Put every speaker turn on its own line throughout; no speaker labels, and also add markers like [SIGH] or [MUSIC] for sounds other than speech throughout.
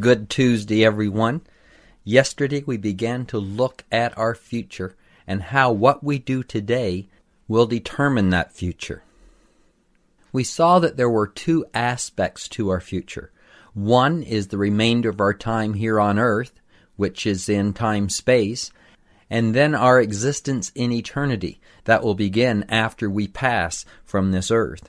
Good Tuesday, everyone. Yesterday we began to look at our future and how what we do today will determine that future. We saw that there were two aspects to our future. One is the remainder of our time here on earth, which is in time space, and then our existence in eternity that will begin after we pass from this earth.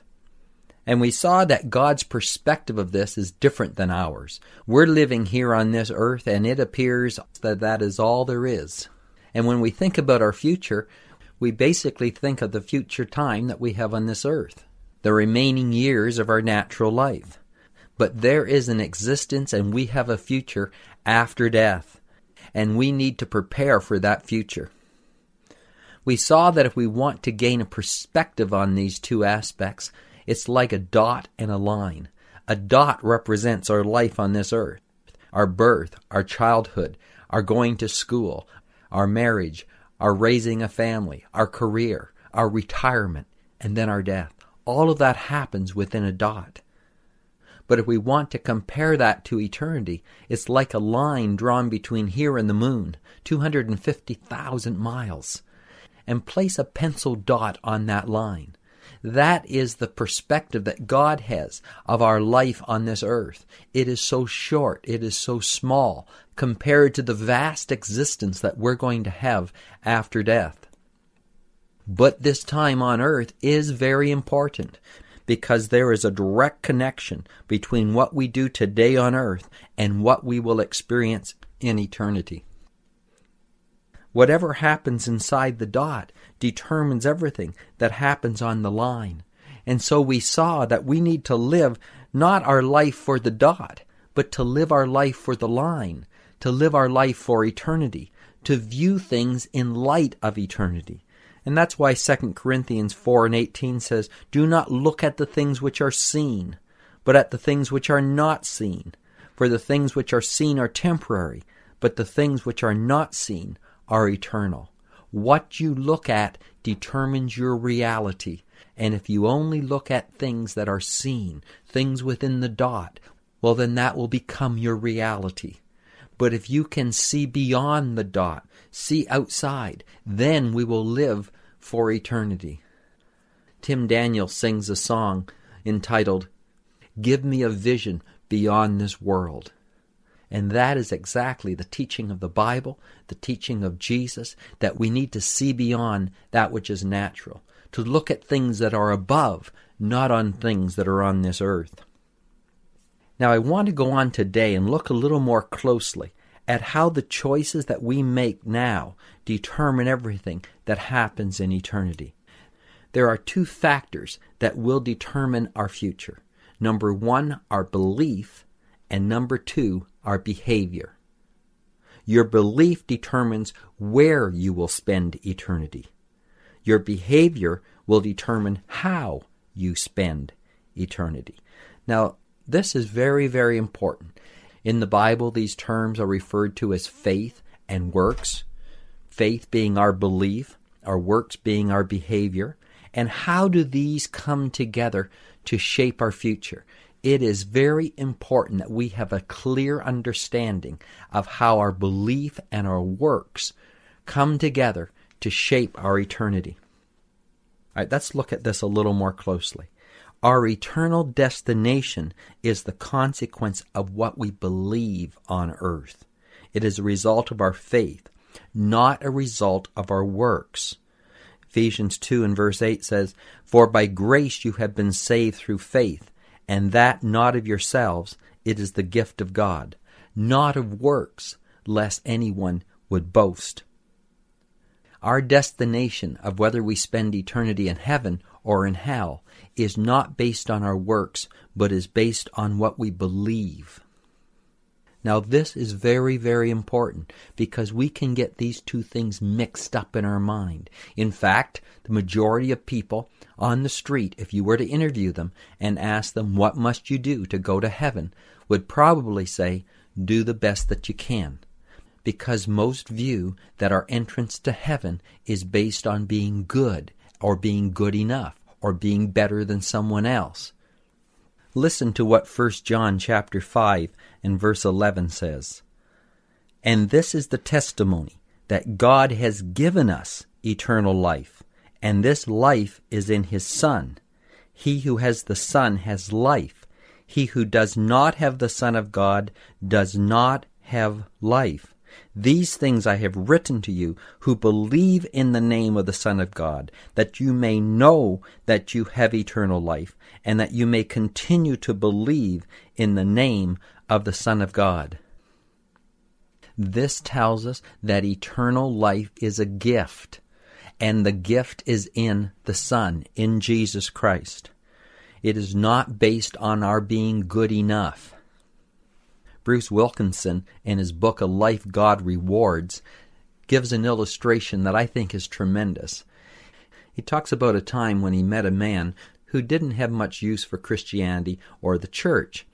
And we saw that God's perspective of this is different than ours. We're living here on this earth, and it appears that that is all there is. And when we think about our future, we basically think of the future time that we have on this earth, the remaining years of our natural life. But there is an existence, and we have a future after death, and we need to prepare for that future. We saw that if we want to gain a perspective on these two aspects, it's like a dot and a line. A dot represents our life on this earth, our birth, our childhood, our going to school, our marriage, our raising a family, our career, our retirement, and then our death. All of that happens within a dot. But if we want to compare that to eternity, it's like a line drawn between here and the moon, 250,000 miles, and place a pencil dot on that line. That is the perspective that God has of our life on this earth. It is so short, it is so small compared to the vast existence that we're going to have after death. But this time on earth is very important because there is a direct connection between what we do today on earth and what we will experience in eternity. Whatever happens inside the dot determines everything that happens on the line. And so we saw that we need to live not our life for the dot, but to live our life for the line, to live our life for eternity, to view things in light of eternity. And that's why 2 Corinthians 4 and 18 says, Do not look at the things which are seen, but at the things which are not seen. For the things which are seen are temporary, but the things which are not seen are eternal. What you look at determines your reality. And if you only look at things that are seen, things within the dot, well, then that will become your reality. But if you can see beyond the dot, see outside, then we will live for eternity. Tim Daniel sings a song entitled, Give Me a Vision Beyond This World. And that is exactly the teaching of the Bible, the teaching of Jesus, that we need to see beyond that which is natural, to look at things that are above, not on things that are on this earth. Now, I want to go on today and look a little more closely at how the choices that we make now determine everything that happens in eternity. There are two factors that will determine our future. Number one, our belief, and number two, our behavior. Your belief determines where you will spend eternity. Your behavior will determine how you spend eternity. Now, this is very, very important. In the Bible, these terms are referred to as faith and works. Faith being our belief, our works being our behavior. And how do these come together to shape our future? It is very important that we have a clear understanding of how our belief and our works come together to shape our eternity. All right, let's look at this a little more closely. Our eternal destination is the consequence of what we believe on earth. It is a result of our faith, not a result of our works. Ephesians 2 and verse 8 says, For by grace you have been saved through faith and that not of yourselves, it is the gift of God, not of works, lest anyone would boast. Our destination of whether we spend eternity in heaven or in hell is not based on our works, but is based on what we believe. Now, this is very, very important because we can get these two things mixed up in our mind. In fact, the majority of people on the street, if you were to interview them and ask them, What must you do to go to heaven? would probably say, Do the best that you can. Because most view that our entrance to heaven is based on being good or being good enough or being better than someone else. Listen to what 1 John chapter 5 and verse 11 says. And this is the testimony that God has given us eternal life, and this life is in his Son. He who has the Son has life. He who does not have the Son of God does not have life. These things I have written to you who believe in the name of the Son of God, that you may know that you have eternal life, and that you may continue to believe in the name of the Son of God. This tells us that eternal life is a gift, and the gift is in the Son, in Jesus Christ. It is not based on our being good enough. Bruce Wilkinson, in his book A Life God Rewards, gives an illustration that I think is tremendous. He talks about a time when he met a man who didn't have much use for Christianity or the church.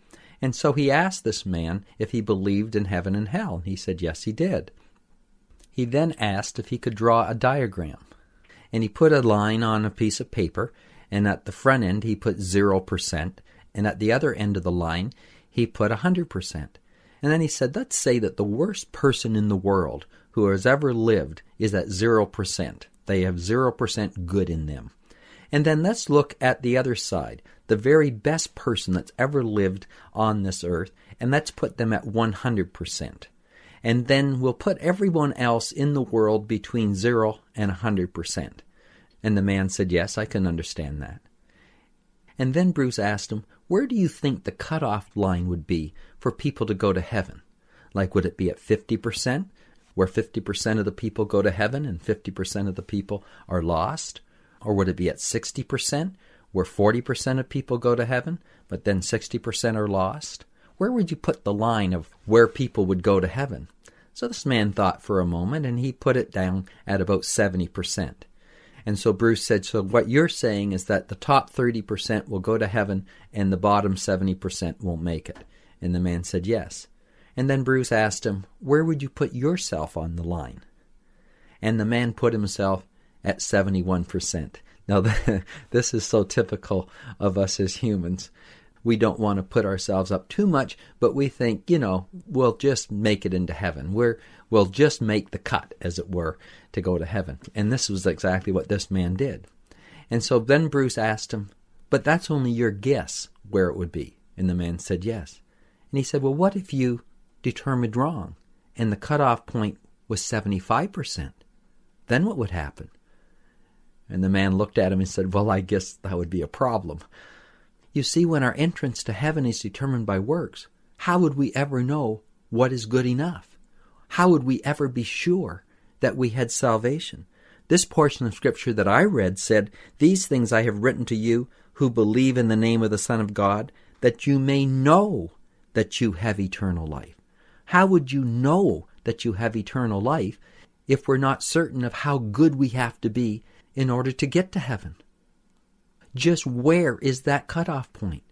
And so he asked this man if he believed in heaven and hell. He said yes, he did. He then asked if he could draw a diagram. And he put a line on a piece of paper, and at the front end he put 0%, and at the other end of the line he put 100%. And then he said, let's say that the worst person in the world who has ever lived is at 0%. They have 0% good in them. And then let's look at the other side, the very best person that's ever lived on this earth, and let's put them at 100%. And then we'll put everyone else in the world between 0 and 100%. And the man said, Yes, I can understand that. And then Bruce asked him, where do you think the cutoff line would be for people to go to heaven? Like, would it be at 50%, where 50% of the people go to heaven and 50% of the people are lost? Or would it be at 60%, where 40% of people go to heaven, but then 60% are lost? Where would you put the line of where people would go to heaven? So this man thought for a moment and he put it down at about 70%. And so Bruce said, So what you're saying is that the top 30% will go to heaven and the bottom 70% won't make it. And the man said, Yes. And then Bruce asked him, Where would you put yourself on the line? And the man put himself at 71%. Now, [LAUGHS] this is so typical of us as humans. We don't want to put ourselves up too much, but we think, you know, we'll just make it into heaven. We're, we'll just make the cut, as it were to go to heaven. And this was exactly what this man did. And so then Bruce asked him, But that's only your guess where it would be. And the man said yes. And he said, Well, what if you determined wrong and the cutoff point was 75%? Then what would happen? And the man looked at him and said, Well, I guess that would be a problem. You see, when our entrance to heaven is determined by works, how would we ever know what is good enough? How would we ever be sure that we had salvation. This portion of Scripture that I read said, These things I have written to you who believe in the name of the Son of God, that you may know that you have eternal life. How would you know that you have eternal life if we're not certain of how good we have to be in order to get to heaven? Just where is that cutoff point?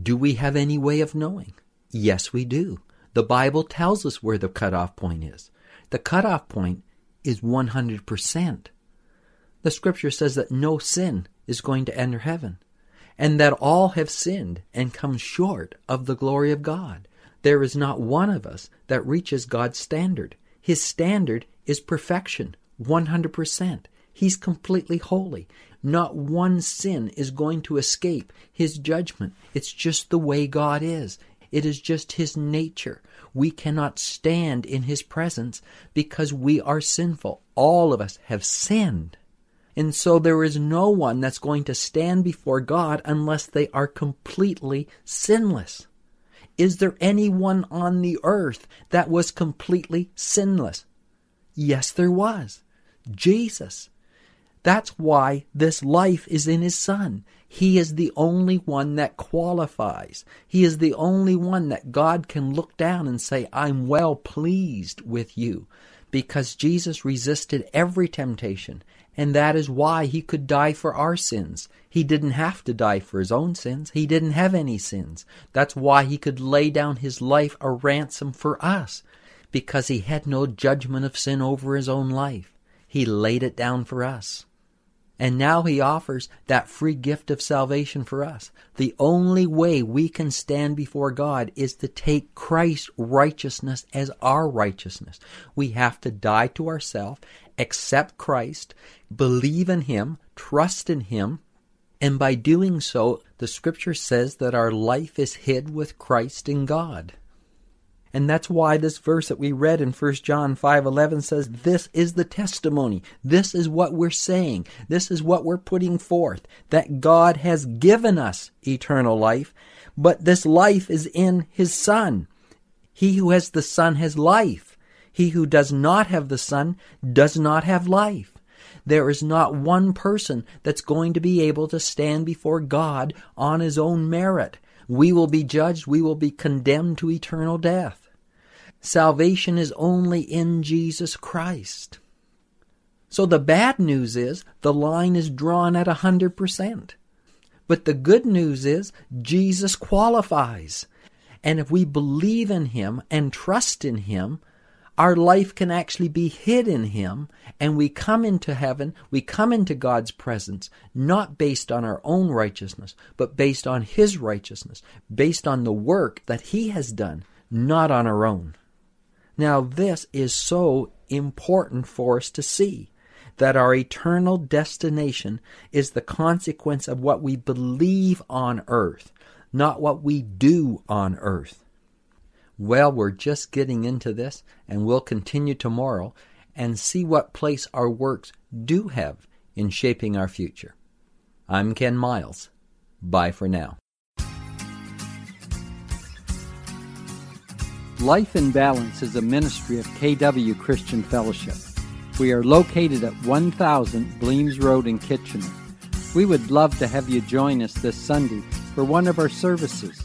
Do we have any way of knowing? Yes, we do. The Bible tells us where the cutoff point is. The cutoff point is 100%. The scripture says that no sin is going to enter heaven, and that all have sinned and come short of the glory of God. There is not one of us that reaches God's standard. His standard is perfection, 100%. He's completely holy. Not one sin is going to escape His judgment. It's just the way God is. It is just His nature. We cannot stand in His presence because we are sinful. All of us have sinned. And so there is no one that's going to stand before God unless they are completely sinless. Is there anyone on the earth that was completely sinless? Yes, there was. Jesus. That's why this life is in His Son. He is the only one that qualifies. He is the only one that God can look down and say, I'm well pleased with you. Because Jesus resisted every temptation, and that is why he could die for our sins. He didn't have to die for his own sins. He didn't have any sins. That's why he could lay down his life a ransom for us, because he had no judgment of sin over his own life. He laid it down for us. And now he offers that free gift of salvation for us. The only way we can stand before God is to take Christ's righteousness as our righteousness. We have to die to ourselves, accept Christ, believe in him, trust in him, and by doing so, the scripture says that our life is hid with Christ in God. And that's why this verse that we read in 1 John 5:11 says this is the testimony. This is what we're saying. This is what we're putting forth that God has given us eternal life, but this life is in his son. He who has the son has life. He who does not have the son does not have life. There is not one person that's going to be able to stand before God on his own merit. We will be judged, we will be condemned to eternal death. Salvation is only in Jesus Christ. So the bad news is the line is drawn at a 100%. But the good news is Jesus qualifies. And if we believe in Him and trust in Him, our life can actually be hid in Him, and we come into heaven, we come into God's presence, not based on our own righteousness, but based on His righteousness, based on the work that He has done, not on our own. Now, this is so important for us to see that our eternal destination is the consequence of what we believe on earth, not what we do on earth. Well, we're just getting into this, and we'll continue tomorrow and see what place our works do have in shaping our future. I'm Ken Miles. Bye for now.
Life in Balance is a ministry of KW Christian Fellowship. We are located at 1000 Bleams Road in Kitchener. We would love to have you join us this Sunday for one of our services.